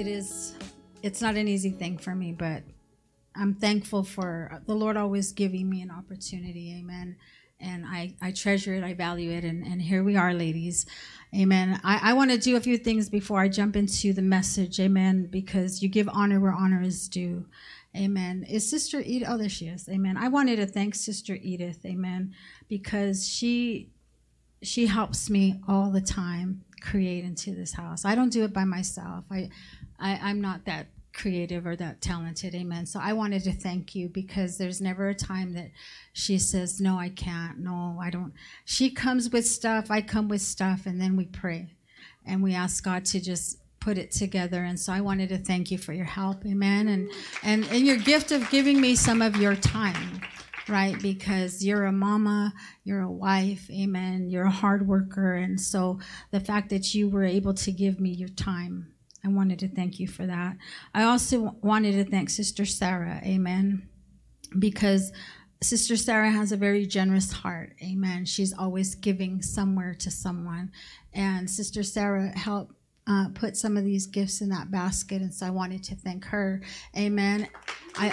It is it is not an easy thing for me but i'm thankful for the lord always giving me an opportunity amen. And i i treasure it i value it and and here we are ladies amen. I i want to do a few things before i jump into the message amen because you give honor where honor is due amen. Is sister edith oh there she is amen. I wanted to thank sister edith amen because she she helps me all the time create into this house. I don't do it by myself. I, I I'm not that creative or that talented. Amen. So I wanted to thank you because there's never a time that she says, No, I can't. No, I don't. She comes with stuff, I come with stuff, and then we pray and we ask God to just put it together. And so I wanted to thank you for your help. Amen. And and, and your gift of giving me some of your time right? Because you're a mama, you're a wife, amen. You're a hard worker. And so the fact that you were able to give me your time, I wanted to thank you for that. I also wanted to thank Sister Sarah, amen, because Sister Sarah has a very generous heart, amen. She's always giving somewhere to someone. And Sister Sarah helped uh, put some of these gifts in that basket, and so I wanted to thank her. Amen. I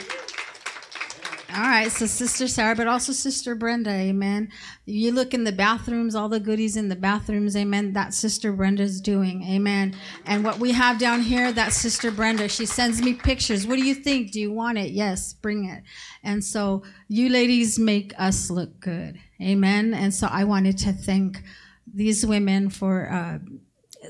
all right, so Sister Sarah, but also Sister Brenda, amen. You look in the bathrooms, all the goodies in the bathrooms, amen. That Sister Brenda's doing, amen. And what we have down here, that Sister Brenda, she sends me pictures. What do you think? Do you want it? Yes, bring it. And so you ladies make us look good, amen. And so I wanted to thank these women for. Uh,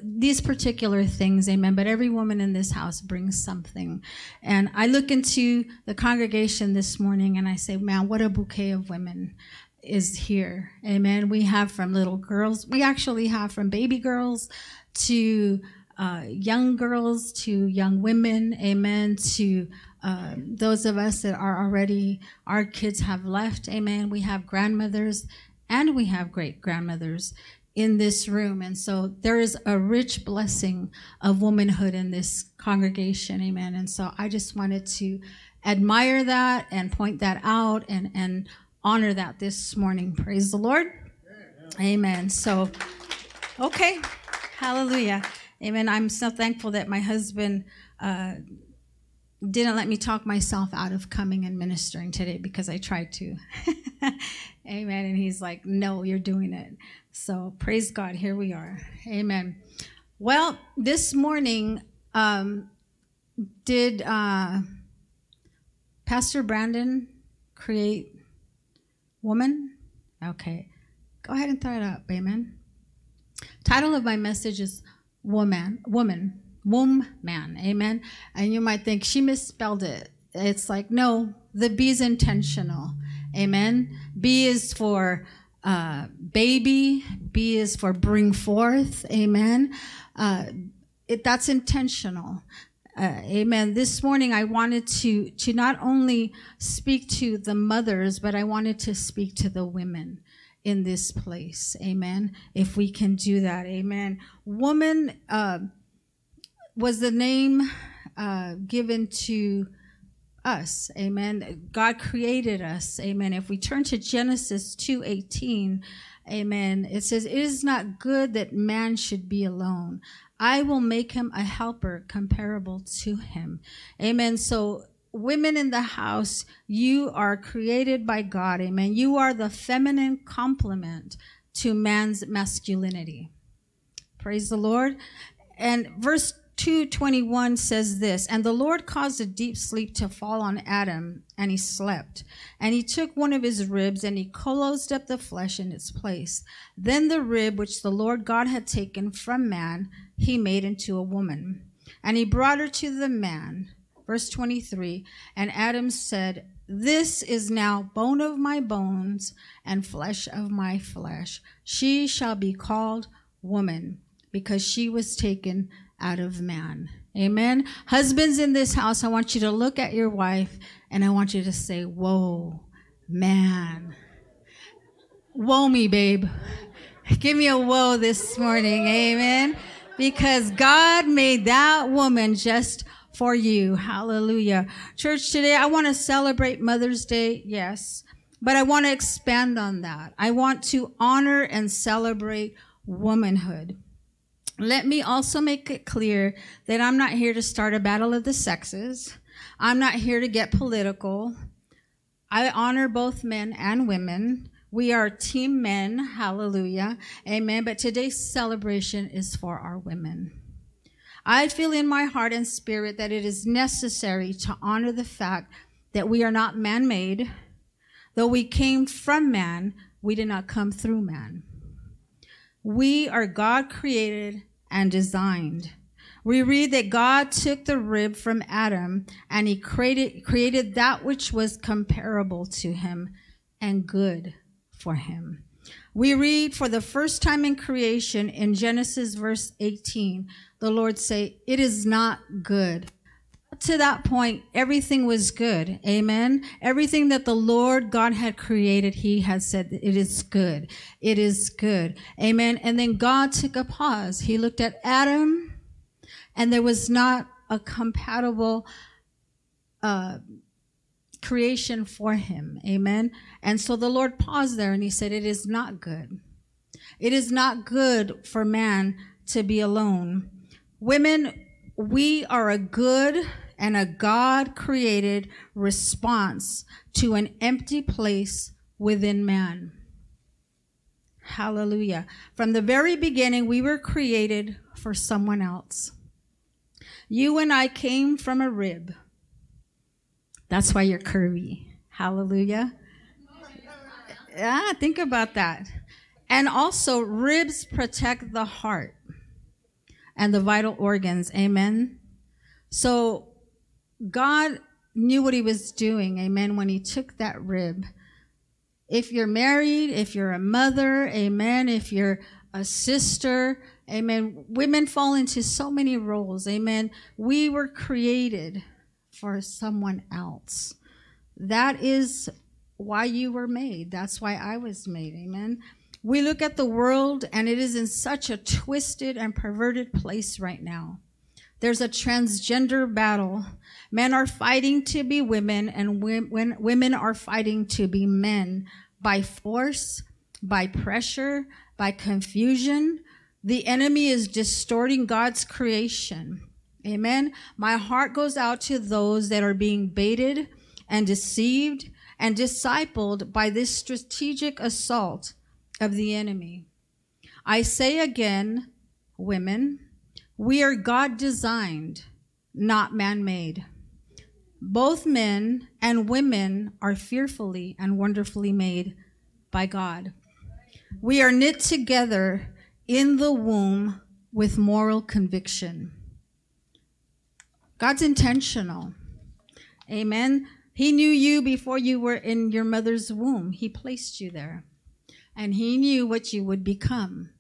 these particular things, amen. But every woman in this house brings something. And I look into the congregation this morning and I say, man, what a bouquet of women is here. Amen. We have from little girls, we actually have from baby girls to uh, young girls to young women, amen, to uh, those of us that are already, our kids have left, amen. We have grandmothers and we have great grandmothers in this room. And so there is a rich blessing of womanhood in this congregation. Amen. And so I just wanted to admire that and point that out and, and honor that this morning. Praise the Lord. Amen. So, okay. Hallelujah. Amen. I'm so thankful that my husband uh, didn't let me talk myself out of coming and ministering today because I tried to. Amen. And he's like, no, you're doing it. So praise God. Here we are. Amen. Well, this morning, um, did uh, Pastor Brandon create woman? Okay. Go ahead and throw it up. Amen. Title of my message is Woman. Woman. Womb man. Amen. And you might think she misspelled it. It's like, no, the B is intentional. Amen. B is for uh, baby. B is for bring forth. Amen. Uh, it, that's intentional. Uh, amen. This morning I wanted to to not only speak to the mothers, but I wanted to speak to the women in this place. Amen. If we can do that. Amen. Woman uh, was the name uh, given to us. Amen. God created us. Amen. If we turn to Genesis 2:18, amen, it says, "It is not good that man should be alone. I will make him a helper comparable to him." Amen. So women in the house, you are created by God. Amen. You are the feminine complement to man's masculinity. Praise the Lord. And verse 2:21 says this, and the Lord caused a deep sleep to fall on Adam, and he slept. And he took one of his ribs and he closed up the flesh in its place. Then the rib which the Lord God had taken from man, he made into a woman. And he brought her to the man. Verse 23, and Adam said, this is now bone of my bones and flesh of my flesh. She shall be called woman because she was taken out of man. Amen. Husbands in this house, I want you to look at your wife and I want you to say, Whoa, man. Whoa, me, babe. Give me a whoa this morning. Amen. Because God made that woman just for you. Hallelujah. Church, today I want to celebrate Mother's Day. Yes. But I want to expand on that. I want to honor and celebrate womanhood. Let me also make it clear that I'm not here to start a battle of the sexes. I'm not here to get political. I honor both men and women. We are team men. Hallelujah. Amen. But today's celebration is for our women. I feel in my heart and spirit that it is necessary to honor the fact that we are not man made. Though we came from man, we did not come through man. We are God created and designed. We read that God took the rib from Adam and he created, created that which was comparable to him and good for him. We read for the first time in creation in Genesis verse 18, the Lord say, it is not good to that point, everything was good. Amen. Everything that the Lord God had created, He had said, it is good. It is good. Amen. And then God took a pause. He looked at Adam, and there was not a compatible uh, creation for him. Amen. And so the Lord paused there and He said, It is not good. It is not good for man to be alone. Women, we are a good and a God created response to an empty place within man. Hallelujah. From the very beginning, we were created for someone else. You and I came from a rib. That's why you're curvy. Hallelujah. Yeah, think about that. And also, ribs protect the heart and the vital organs. Amen. So, God knew what he was doing, amen, when he took that rib. If you're married, if you're a mother, amen, if you're a sister, amen, women fall into so many roles, amen. We were created for someone else. That is why you were made. That's why I was made, amen. We look at the world and it is in such a twisted and perverted place right now. There's a transgender battle. Men are fighting to be women, and women are fighting to be men by force, by pressure, by confusion. The enemy is distorting God's creation. Amen. My heart goes out to those that are being baited and deceived and discipled by this strategic assault of the enemy. I say again, women, we are God designed, not man made. Both men and women are fearfully and wonderfully made by God. We are knit together in the womb with moral conviction. God's intentional. Amen. He knew you before you were in your mother's womb. He placed you there. And he knew what you would become.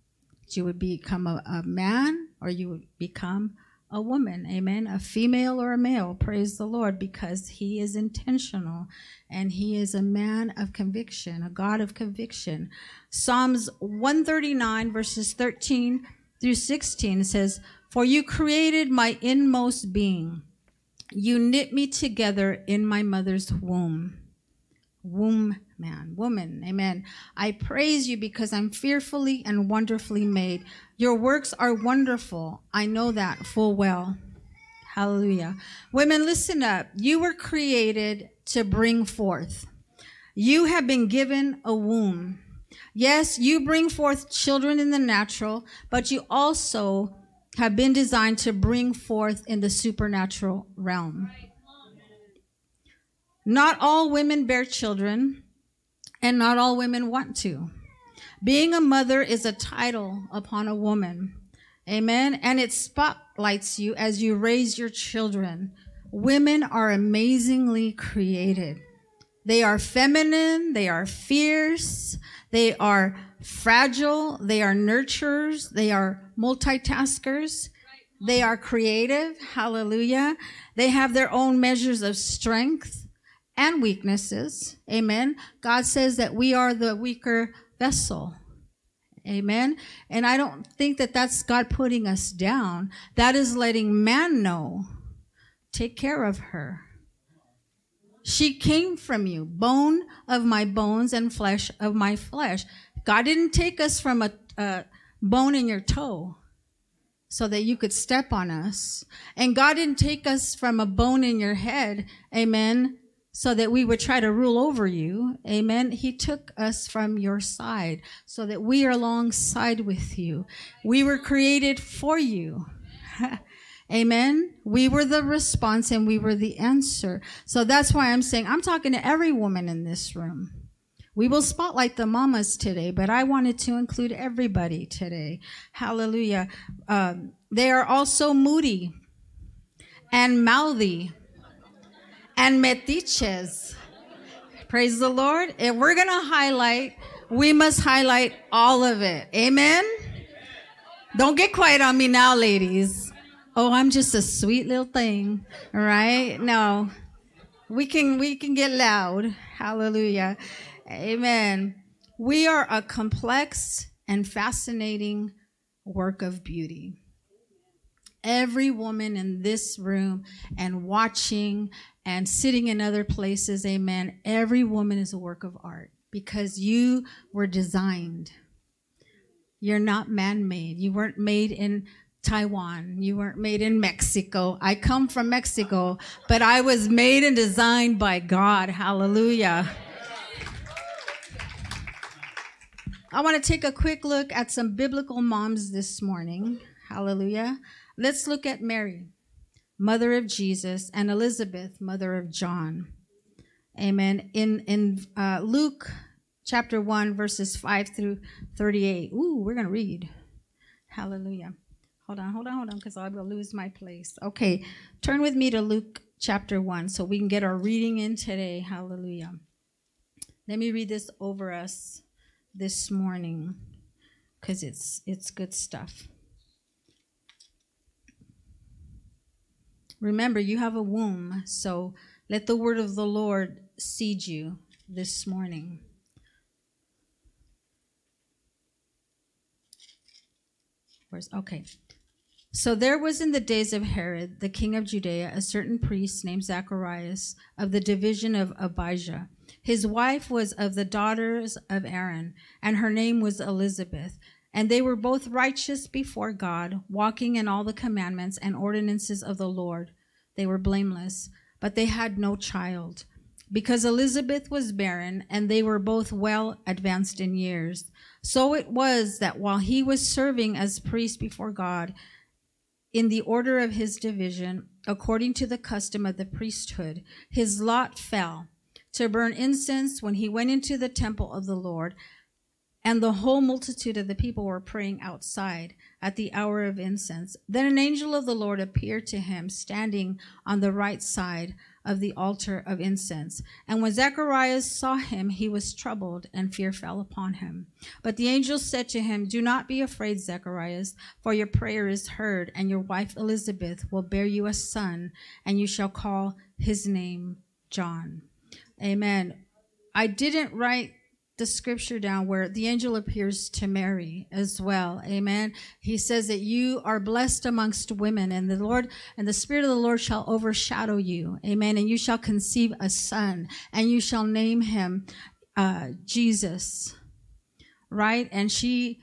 You would become a, a man or you would become a woman, amen, a female or a male, praise the Lord, because He is intentional and He is a man of conviction, a God of conviction. Psalms 139, verses 13 through 16 says, For you created my inmost being, you knit me together in my mother's womb. Womb man, woman, amen. I praise you because I'm fearfully and wonderfully made. Your works are wonderful. I know that full well. Hallelujah. Women, listen up. You were created to bring forth. You have been given a womb. Yes, you bring forth children in the natural, but you also have been designed to bring forth in the supernatural realm. Not all women bear children, and not all women want to. Being a mother is a title upon a woman. Amen. And it spotlights you as you raise your children. Women are amazingly created. They are feminine. They are fierce. They are fragile. They are nurturers. They are multitaskers. They are creative. Hallelujah. They have their own measures of strength and weaknesses. Amen. God says that we are the weaker vessel. Amen. And I don't think that that's God putting us down. That is letting man know. Take care of her. She came from you, bone of my bones and flesh of my flesh. God didn't take us from a, a bone in your toe so that you could step on us. And God didn't take us from a bone in your head, amen, so that we would try to rule over you. Amen. He took us from your side so that we are alongside with you. We were created for you. Amen. We were the response and we were the answer. So that's why I'm saying I'm talking to every woman in this room. We will spotlight the mamas today, but I wanted to include everybody today. Hallelujah. Um, they are also moody and mouthy and metiches. Praise the Lord. If we're going to highlight, we must highlight all of it. Amen. Don't get quiet on me now, ladies. Oh, I'm just a sweet little thing, right? No. We can we can get loud. Hallelujah. Amen. We are a complex and fascinating work of beauty. Every woman in this room and watching and sitting in other places, amen. Every woman is a work of art because you were designed. You're not man made. You weren't made in Taiwan. You weren't made in Mexico. I come from Mexico, but I was made and designed by God. Hallelujah. I want to take a quick look at some biblical moms this morning. Hallelujah. Let's look at Mary mother of Jesus, and Elizabeth, mother of John. Amen. In in uh, Luke chapter 1, verses 5 through 38. Ooh, we're to read. Hallelujah. Hold on, hold on, hold on, because I will lose my place. Okay, turn with me to Luke chapter 1 so we can get our reading in today. Hallelujah. Let me read this over us this morning because it's it's good stuff. Remember, you have a womb, so let the word of the Lord seed you this morning. Where's okay? So there was in the days of Herod, the king of Judea, a certain priest named Zacharias of the division of Abijah. His wife was of the daughters of Aaron, and her name was Elizabeth. And they were both righteous before God, walking in all the commandments and ordinances of the Lord. They were blameless, but they had no child, because Elizabeth was barren, and they were both well advanced in years. So it was that while he was serving as priest before God, in the order of his division, according to the custom of the priesthood, his lot fell to burn incense when he went into the temple of the Lord and the whole multitude of the people were praying outside at the hour of incense. Then an angel of the Lord appeared to him, standing on the right side of the altar of incense. And when Zacharias saw him, he was troubled, and fear fell upon him. But the angel said to him, Do not be afraid, Zacharias, for your prayer is heard, and your wife Elizabeth will bear you a son, and you shall call his name John. Amen. I didn't write the scripture down where the angel appears to Mary as well. Amen. He says that you are blessed amongst women and the Lord and the spirit of the Lord shall overshadow you. Amen. And you shall conceive a son and you shall name him, uh, Jesus. Right. And she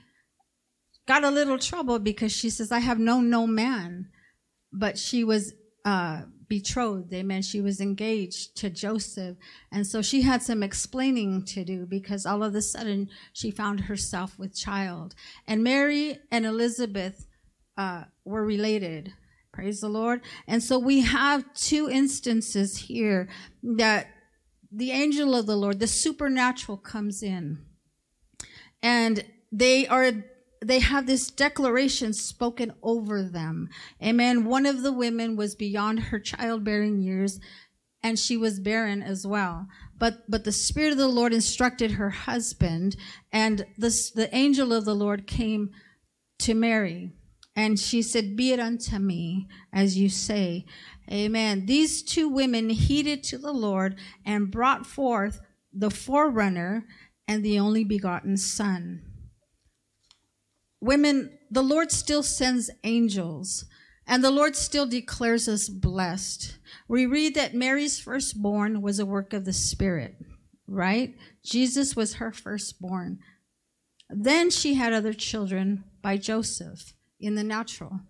got a little trouble because she says, I have known no man, but she was, uh, betrothed. Amen. She was engaged to Joseph. And so she had some explaining to do because all of a sudden she found herself with child. And Mary and Elizabeth uh, were related. Praise the Lord. And so we have two instances here that the angel of the Lord, the supernatural comes in. And they are they have this declaration spoken over them. Amen. One of the women was beyond her childbearing years and she was barren as well. But but the spirit of the Lord instructed her husband, and the the angel of the Lord came to Mary, and she said, "Be it unto me as you say." Amen. These two women heeded to the Lord and brought forth the forerunner and the only begotten Son. Women, the Lord still sends angels, and the Lord still declares us blessed. We read that Mary's firstborn was a work of the Spirit, right? Jesus was her firstborn. Then she had other children by Joseph in the natural.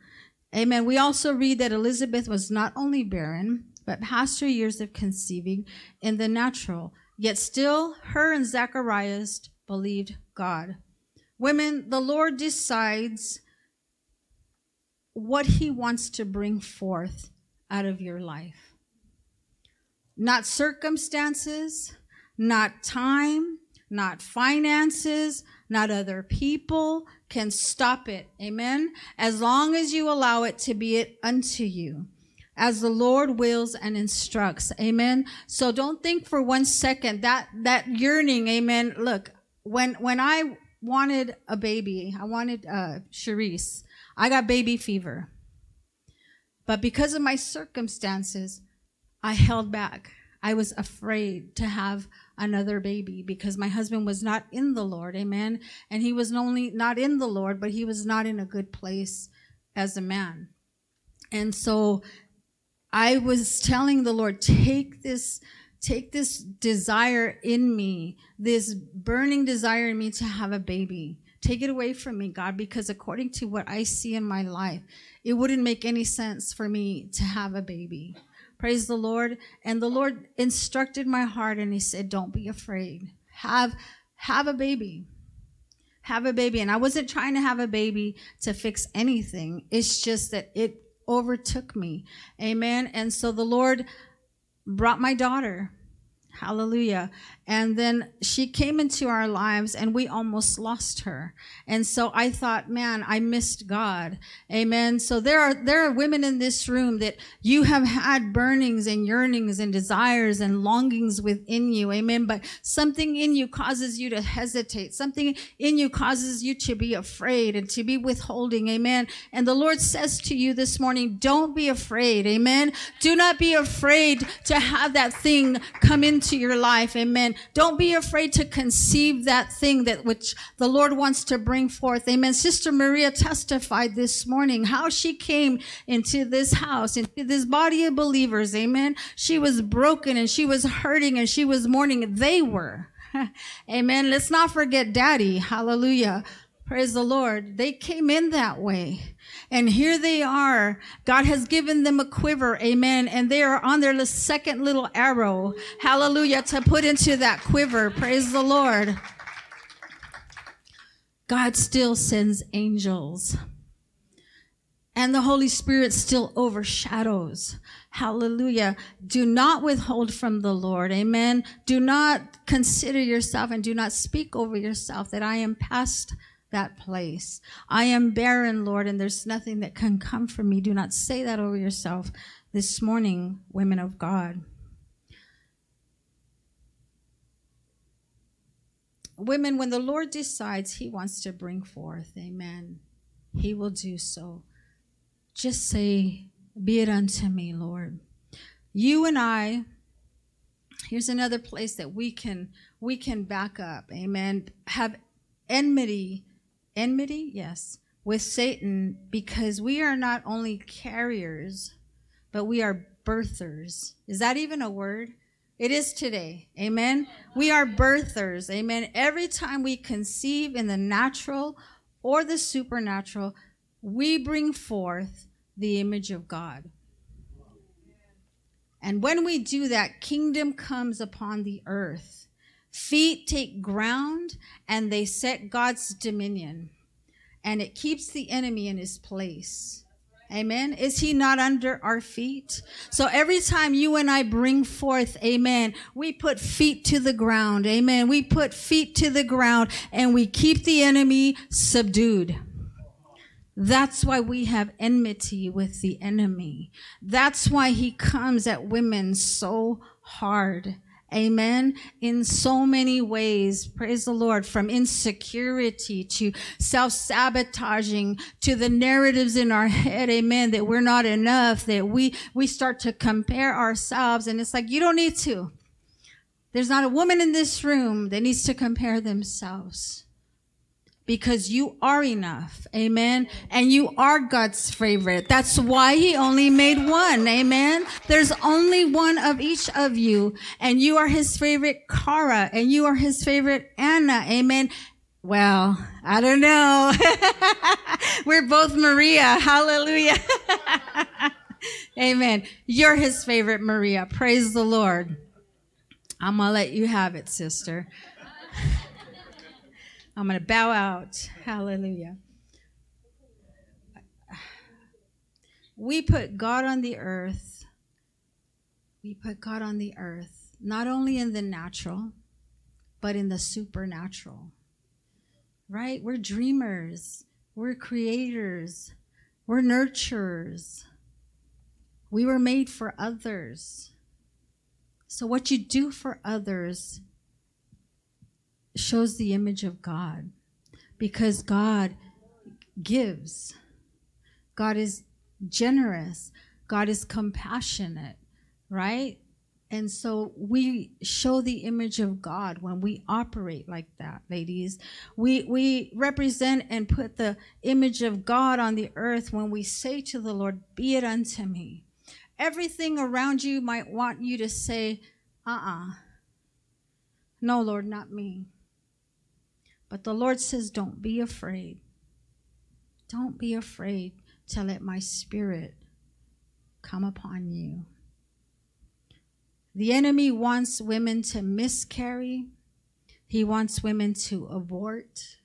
Amen. We also read that Elizabeth was not only barren, but past her years of conceiving in the natural. Yet still, her and Zacharias believed God. Women, the Lord decides what he wants to bring forth out of your life. Not circumstances, not time, not finances, not other people can stop it. Amen. As long as you allow it to be it unto you as the Lord wills and instructs. Amen. So don't think for one second that that yearning, amen. Look, when when I wanted a baby, I wanted uh Charisse, I got baby fever. But because of my circumstances, I held back. I was afraid to have another baby because my husband was not in the Lord. Amen. And he was only not in the Lord, but he was not in a good place as a man. And so I was telling the Lord, take this, take this desire in me, this burning desire in me to have a baby. Take it away from me, God, because according to what I see in my life, it wouldn't make any sense for me to have a baby. Praise the Lord. And the Lord instructed my heart and he said, don't be afraid. Have, have a baby. Have a baby. And I wasn't trying to have a baby to fix anything. It's just that it overtook me. Amen. And so the Lord brought my daughter. Hallelujah. And then she came into our lives and we almost lost her. And so I thought, man, I missed God. Amen. So there are, there are women in this room that you have had burnings and yearnings and desires and longings within you. Amen. But something in you causes you to hesitate. Something in you causes you to be afraid and to be withholding. Amen. And the Lord says to you this morning, don't be afraid. Amen. Do not be afraid to have that thing come into your life. Amen. Don't be afraid to conceive that thing that which the Lord wants to bring forth. Amen. Sister Maria testified this morning how she came into this house, into this body of believers. Amen. She was broken and she was hurting and she was mourning. They were. Amen. Let's not forget daddy. Hallelujah. Praise the Lord. They came in that way. And here they are. God has given them a quiver. Amen. And they are on their second little arrow. Hallelujah. To put into that quiver. Praise the Lord. God still sends angels. And the Holy Spirit still overshadows. Hallelujah. Do not withhold from the Lord. Amen. Do not consider yourself and do not speak over yourself that I am past that place. I am barren, Lord, and there's nothing that can come from me. Do not say that over yourself this morning, women of God. Women, when the Lord decides He wants to bring forth, amen, He will do so. Just say, Be it unto me, Lord. You and I, here's another place that we can we can back up amen have enmity enmity, yes, with Satan because we are not only carriers, but we are birthers. Is that even a word? It is today. Amen. We are birthers. Amen. Every time we conceive in the natural or the supernatural, we bring forth the image of God. And when we do that, kingdom comes upon the earth. Feet take ground and they set God's dominion, and it keeps the enemy in his place. Amen. Is he not under our feet? So every time you and I bring forth, amen, we put feet to the ground. Amen. We put feet to the ground and we keep the enemy subdued. That's why we have enmity with the enemy. That's why he comes at women so hard. Amen. In so many ways. Praise the Lord. From insecurity to self-sabotaging to the narratives in our head. Amen. That we're not enough. That we, we start to compare ourselves. And it's like, you don't need to. There's not a woman in this room that needs to compare themselves because you are enough. Amen. And you are God's favorite. That's why he only made one. Amen. There's only one of each of you and you are his favorite Cara and you are his favorite Anna. Amen. Well, I don't know. We're both Maria. Hallelujah. Amen. You're his favorite Maria. Praise the Lord. I'm going to let you have it, sister. I'm going to bow out. Hallelujah. We put God on the earth. We put God on the earth, not only in the natural, but in the supernatural. Right? We're dreamers. We're creators. We're nurturers. We were made for others. So, what you do for others shows the image of God because God gives. God is generous. God is compassionate, right? And so we show the image of God when we operate like that, ladies. We we represent and put the image of God on the earth when we say to the Lord, "Be it unto me." Everything around you might want you to say, "Uh-uh. No, Lord, not me." But the Lord says, Don't be afraid. Don't be afraid to let my spirit come upon you. The enemy wants women to miscarry, he wants women to abort,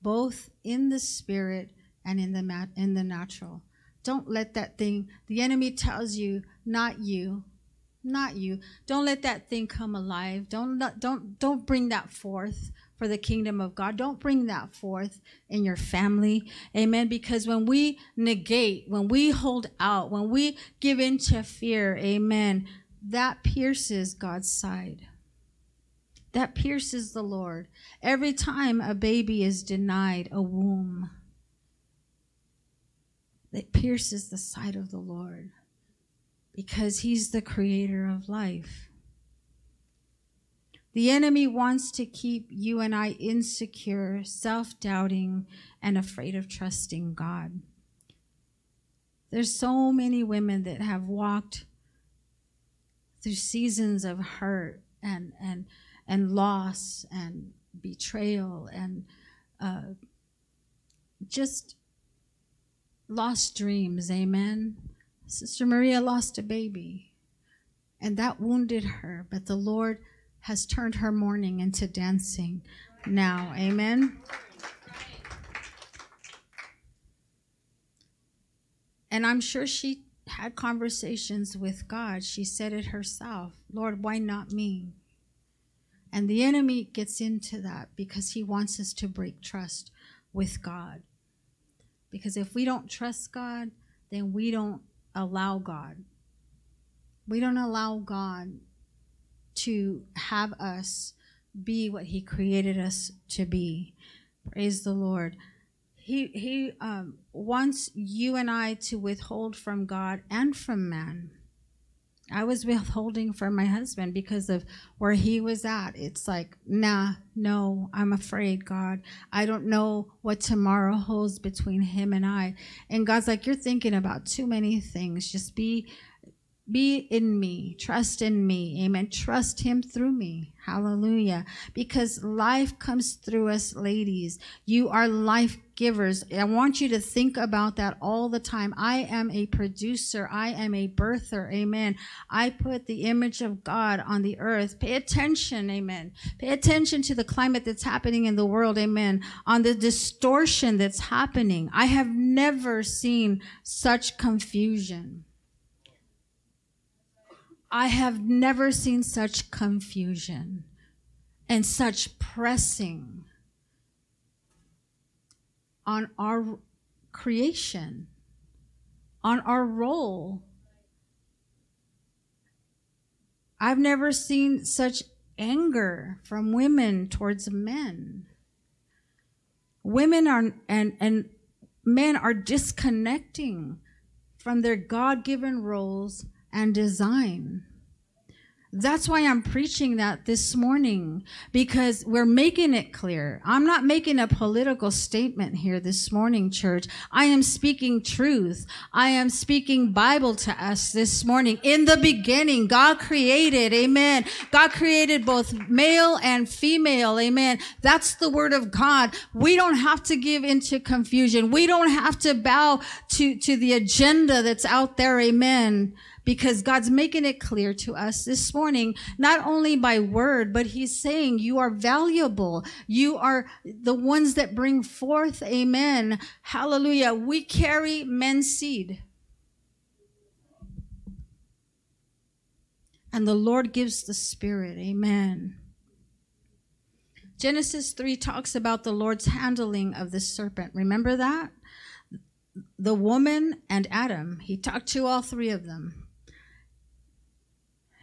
both in the spirit and in the, mat- in the natural. Don't let that thing, the enemy tells you, not you, not you. Don't let that thing come alive. Don't, don't, don't bring that forth for the kingdom of God. Don't bring that forth in your family. Amen. Because when we negate, when we hold out, when we give in to fear, amen, that pierces God's side. That pierces the Lord. Every time a baby is denied a womb, it pierces the side of the Lord because He's the creator of life. The enemy wants to keep you and I insecure, self doubting, and afraid of trusting God. There's so many women that have walked through seasons of hurt and, and, and loss and betrayal and uh, just lost dreams. Amen. Sister Maria lost a baby, and that wounded her, but the Lord has turned her mourning into dancing now. Amen. And I'm sure she had conversations with God. She said it herself Lord, why not me? And the enemy gets into that because he wants us to break trust with God. Because if we don't trust God, then we don't allow God. We don't allow God to have us be what he created us to be. Praise the Lord. He, he um, wants you and I to withhold from God and from man. I was withholding from my husband because of where he was at. It's like, nah, no, I'm afraid, God. I don't know what tomorrow holds between him and I. And God's like, you're thinking about too many things. Just be be in me. Trust in me. Amen. Trust him through me. Hallelujah. Because life comes through us, ladies. You are life givers. I want you to think about that all the time. I am a producer. I am a birther. Amen. I put the image of God on the earth. Pay attention. Amen. Pay attention to the climate that's happening in the world. Amen. On the distortion that's happening. I have never seen such confusion. I have never seen such confusion and such pressing on our creation, on our role. I've never seen such anger from women towards men. Women are and and men are disconnecting from their God-given roles and design. That's why I'm preaching that this morning because we're making it clear. I'm not making a political statement here this morning, church. I am speaking truth. I am speaking Bible to us this morning. In the beginning, God created, amen. God created both male and female, amen. That's the word of God. We don't have to give into confusion. We don't have to bow to, to the agenda that's out there, amen because God's making it clear to us this morning, not only by word, but He's saying you are valuable. You are the ones that bring forth, amen. Hallelujah. We carry men's seed. And the Lord gives the Spirit, amen. Genesis 3 talks about the Lord's handling of the serpent. Remember that? The woman and Adam. He talked to all three of them.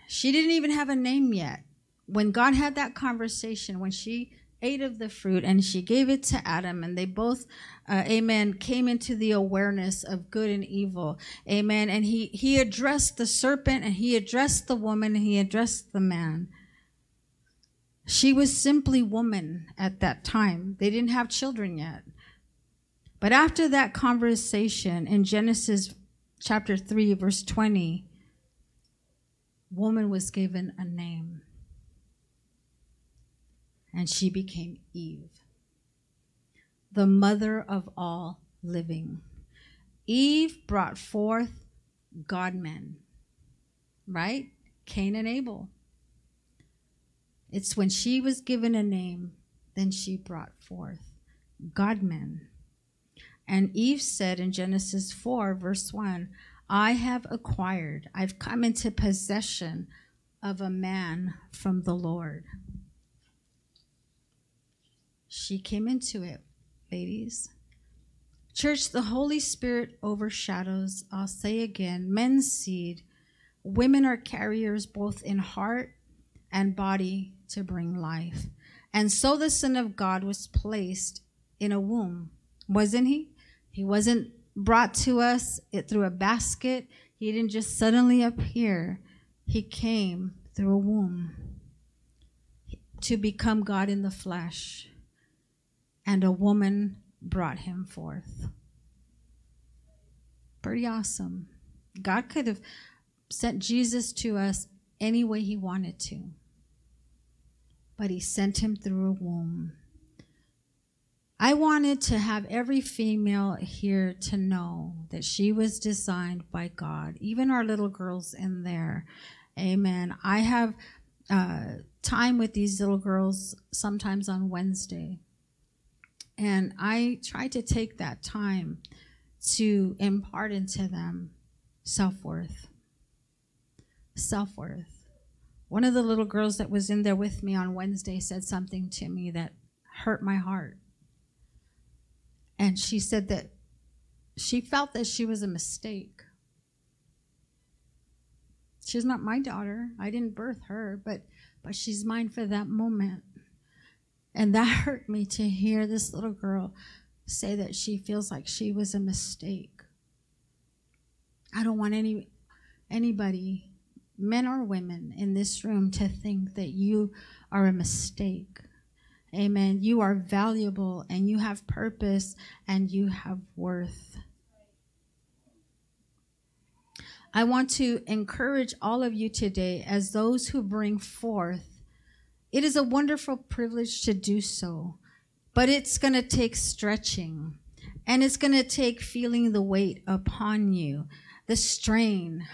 She didn't even have a name yet. When God had that conversation, when she ate of the fruit and she gave it to Adam, and they both, uh, amen, came into the awareness of good and evil, amen. And he, he addressed the serpent, and he addressed the woman, and he addressed the man. She was simply woman at that time. They didn't have children yet. But after that conversation in Genesis chapter 3, verse 20, woman was given a name. And she became Eve, the mother of all living. Eve brought forth God men, right? Cain and Abel. It's when she was given a name, then she brought forth God men. And Eve said in Genesis 4, verse 1, I have acquired, I've come into possession of a man from the Lord. She came into it, ladies. Church, the Holy Spirit overshadows, I'll say again, men's seed. Women are carriers both in heart and body to bring life. And so the Son of God was placed in a womb, wasn't he? He wasn't brought to us it through a basket. He didn't just suddenly appear. He came through a womb to become God in the flesh. And a woman brought him forth. Pretty awesome. God could have sent Jesus to us any way he wanted to. But he sent him through a womb. I wanted to have every female here to know that she was designed by God, even our little girls in there. Amen. I have uh, time with these little girls sometimes on Wednesday. And I try to take that time to impart into them self worth. Self worth. One of the little girls that was in there with me on Wednesday said something to me that hurt my heart. And she said that she felt that she was a mistake. She's not my daughter. I didn't birth her, but but she's mine for that moment. And that hurt me to hear this little girl say that she feels like she was a mistake. I don't want any anybody, men or women in this room to think that you are a mistake. Amen. You are valuable and you have purpose and you have worth. I want to encourage all of you today as those who bring forth. It is a wonderful privilege to do so, but it's going to take stretching and it's going to take feeling the weight upon you, the strain,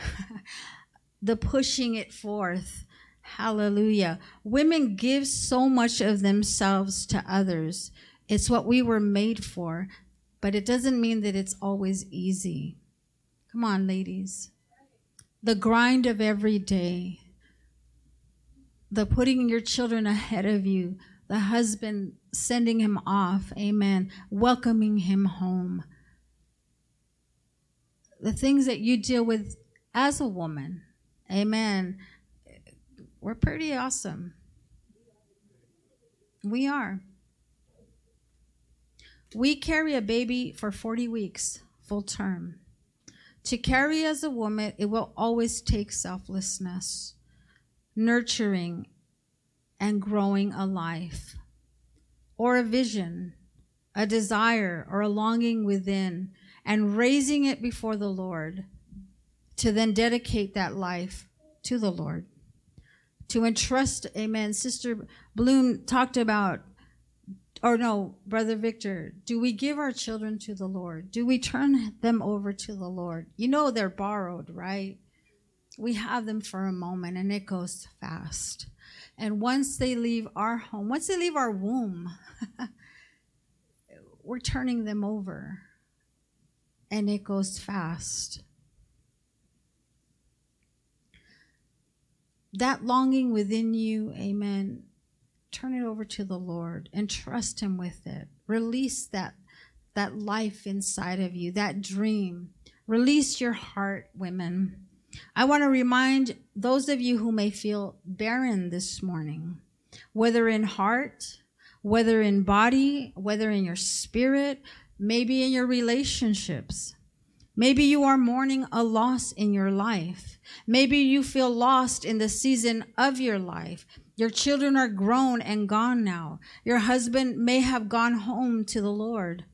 the pushing it forth Hallelujah. Women give so much of themselves to others. It's what we were made for, but it doesn't mean that it's always easy. Come on, ladies. The grind of every day, the putting your children ahead of you, the husband sending him off, amen, welcoming him home. The things that you deal with as a woman, amen We're pretty awesome. We are. We carry a baby for 40 weeks, full term. To carry as a woman, it will always take selflessness, nurturing, and growing a life, or a vision, a desire, or a longing within, and raising it before the Lord to then dedicate that life to the Lord. To entrust, amen. Sister Bloom talked about or no, Brother Victor, do we give our children to the Lord? Do we turn them over to the Lord? You know they're borrowed, right? We have them for a moment and it goes fast. And once they leave our home, once they leave our womb, we're turning them over and it goes fast. That longing within you, amen, turn it over to the Lord and trust him with it. Release that that life inside of you, that dream. Release your heart, women. I want to remind those of you who may feel barren this morning, whether in heart, whether in body, whether in your spirit, maybe in your relationships. Maybe you are mourning a loss in your life. Maybe you feel lost in the season of your life. Your children are grown and gone now. Your husband may have gone home to the Lord.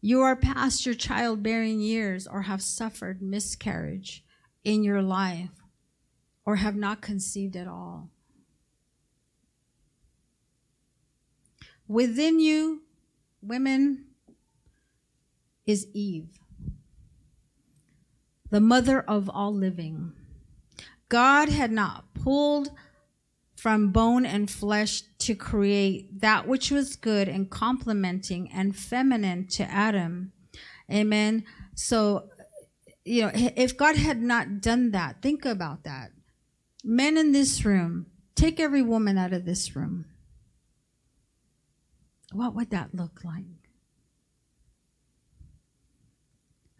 You are past your childbearing years or have suffered miscarriage in your life or have not conceived at all. Within you, women, is Eve, the mother of all living. God had not pulled from bone and flesh to create that which was good and complementing and feminine to Adam. Amen. So, you know, if God had not done that, think about that. Men in this room, take every woman out of this room. What would that look like?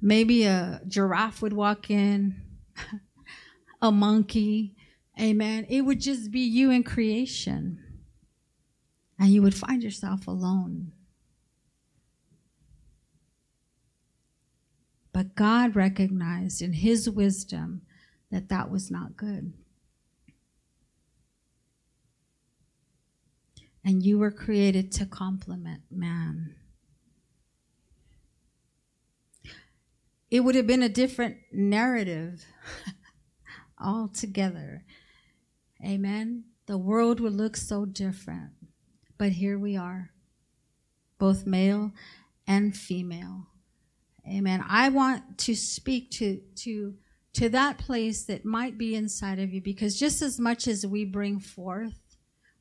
Maybe a giraffe would walk in, a monkey, Amen. It would just be you in creation. And you would find yourself alone. But God recognized in His wisdom that that was not good. And you were created to complement man. It would have been a different narrative altogether Amen. The world would look so different. But here we are, both male and female. Amen. I want to speak to, to, to that place that might be inside of you because just as much as we bring forth,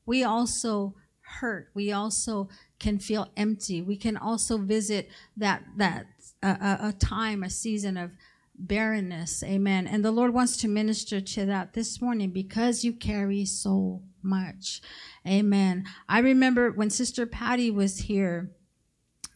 we also hurt. We also can feel empty. We can also visit that, that, uh, a time, a season of barrenness. Amen. And the Lord wants to minister to that this morning because you carry so much. Amen. I remember when Sister Patty was here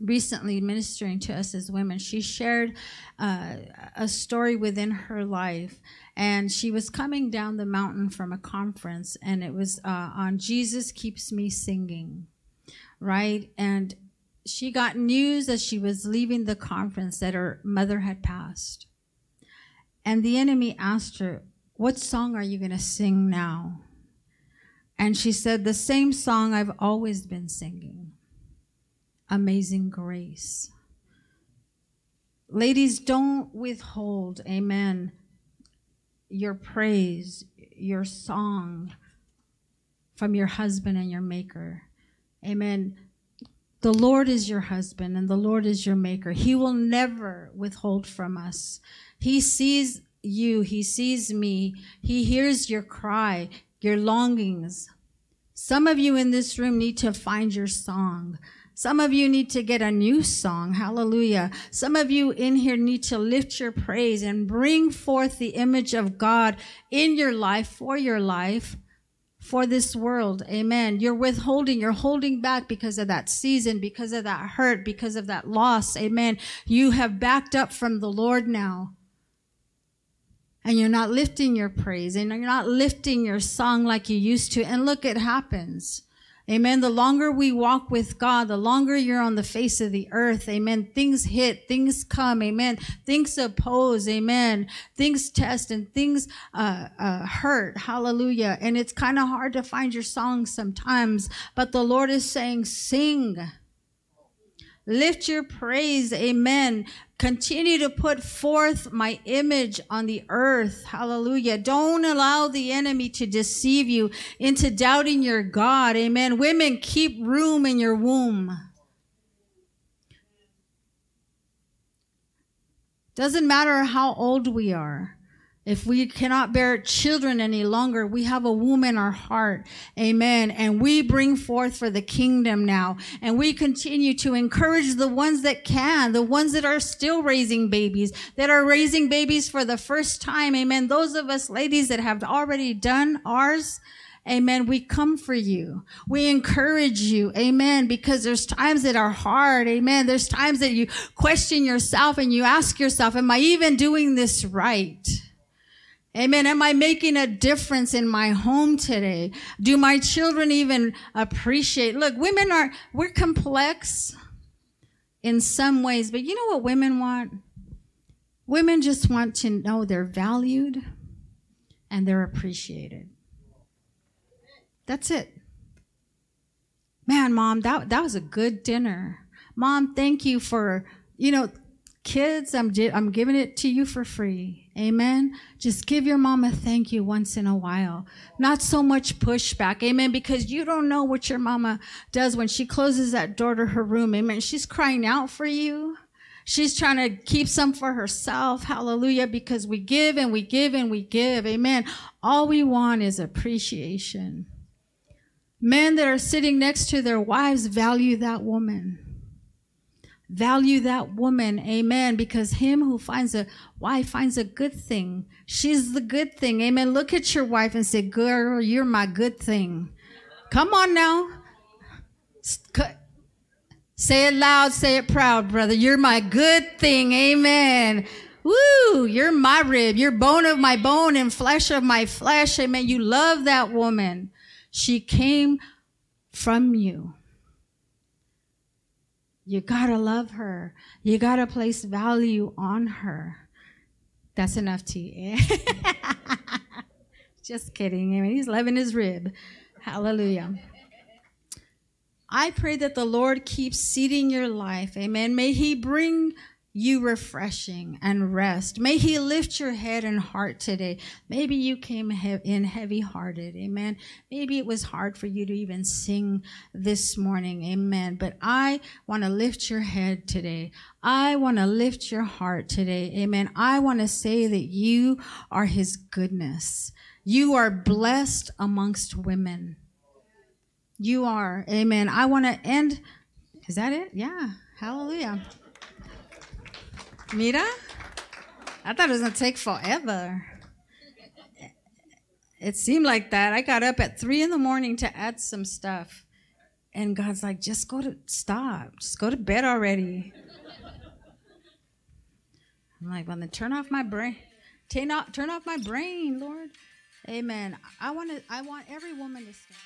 recently ministering to us as women, she shared uh, a story within her life. And she was coming down the mountain from a conference, and it was uh, on Jesus Keeps Me Singing, right? And she got news as she was leaving the conference that her mother had passed. And the enemy asked her, What song are you going to sing now? And she said, The same song I've always been singing Amazing Grace. Ladies, don't withhold, amen, your praise, your song from your husband and your maker. Amen. The Lord is your husband and the Lord is your maker. He will never withhold from us. He sees you, He sees me, He hears your cry, your longings. Some of you in this room need to find your song. Some of you need to get a new song. Hallelujah. Some of you in here need to lift your praise and bring forth the image of God in your life, for your life, for this world. Amen. You're withholding, you're holding back because of that season, because of that hurt, because of that loss. Amen. You have backed up from the Lord now. and you're not lifting your praise and you're not lifting your song like you used to. And look, it happens. Amen. The longer we walk with God, the longer you're on the face of the earth. Amen. Things hit, things come. Amen. Things oppose. Amen. Things test and things uh, uh, hurt. Hallelujah. And it's kind of hard to find your song sometimes, but the Lord is saying, sing. Lift your praise. Amen. Continue to put forth my image on the earth. Hallelujah. Don't allow the enemy to deceive you into doubting your God. Amen. Women, keep room in your womb. Doesn't matter how old we are. If we cannot bear children any longer, we have a womb in our heart. Amen. And we bring forth for the kingdom now. And we continue to encourage the ones that can, the ones that are still raising babies, that are raising babies for the first time. Amen. Those of us ladies that have already done ours, Amen. We come for you. We encourage you. Amen. Because there's times that are hard. Amen. There's times that you question yourself and you ask yourself, am I even doing this right? Amen. Am I making a difference in my home today? Do my children even appreciate? Look, women are, we're complex in some ways, but you know what women want? Women just want to know they're valued and they're appreciated. That's it. Man, mom, that, that was a good dinner. Mom, thank you for, you know, kids, I'm, I'm giving it to you for free. Amen. Just give your mom a thank you once in a while. Not so much pushback. Amen. Because you don't know what your mama does when she closes that door to her room. Amen. She's crying out for you. She's trying to keep some for herself. Hallelujah. Because we give and we give and we give. Amen. All we want is appreciation. Men that are sitting next to their wives value that woman. Value that woman, amen, because him who finds a wife finds a good thing. She's the good thing, amen. Look at your wife and say, Girl, you're my good thing. Come on now. Say it loud, say it proud, brother. You're my good thing, amen. Woo, you're my rib, you're bone of my bone and flesh of my flesh, amen. You love that woman. She came from you. You gotta love her. You gotta place value on her. That's enough tea. Just kidding. I mean, he's loving his rib. Hallelujah. I pray that the Lord keeps seeding your life. Amen. May he bring you refreshing and rest. May He lift your head and heart today. Maybe you came in heavy hearted. Amen. Maybe it was hard for you to even sing this morning. Amen. But I want to lift your head today. I want to lift your heart today. Amen. I want to say that you are His goodness. You are blessed amongst women. You are. Amen. I want to end. Is that it? Yeah. Hallelujah. Mira, I thought it was gonna take forever. It seemed like that. I got up at three in the morning to add some stuff, and God's like, "Just go to stop. Just go to bed already." I'm like, "Well, then turn off my brain. Turn off, turn off my brain, Lord." Amen. I want to. I want every woman to stand.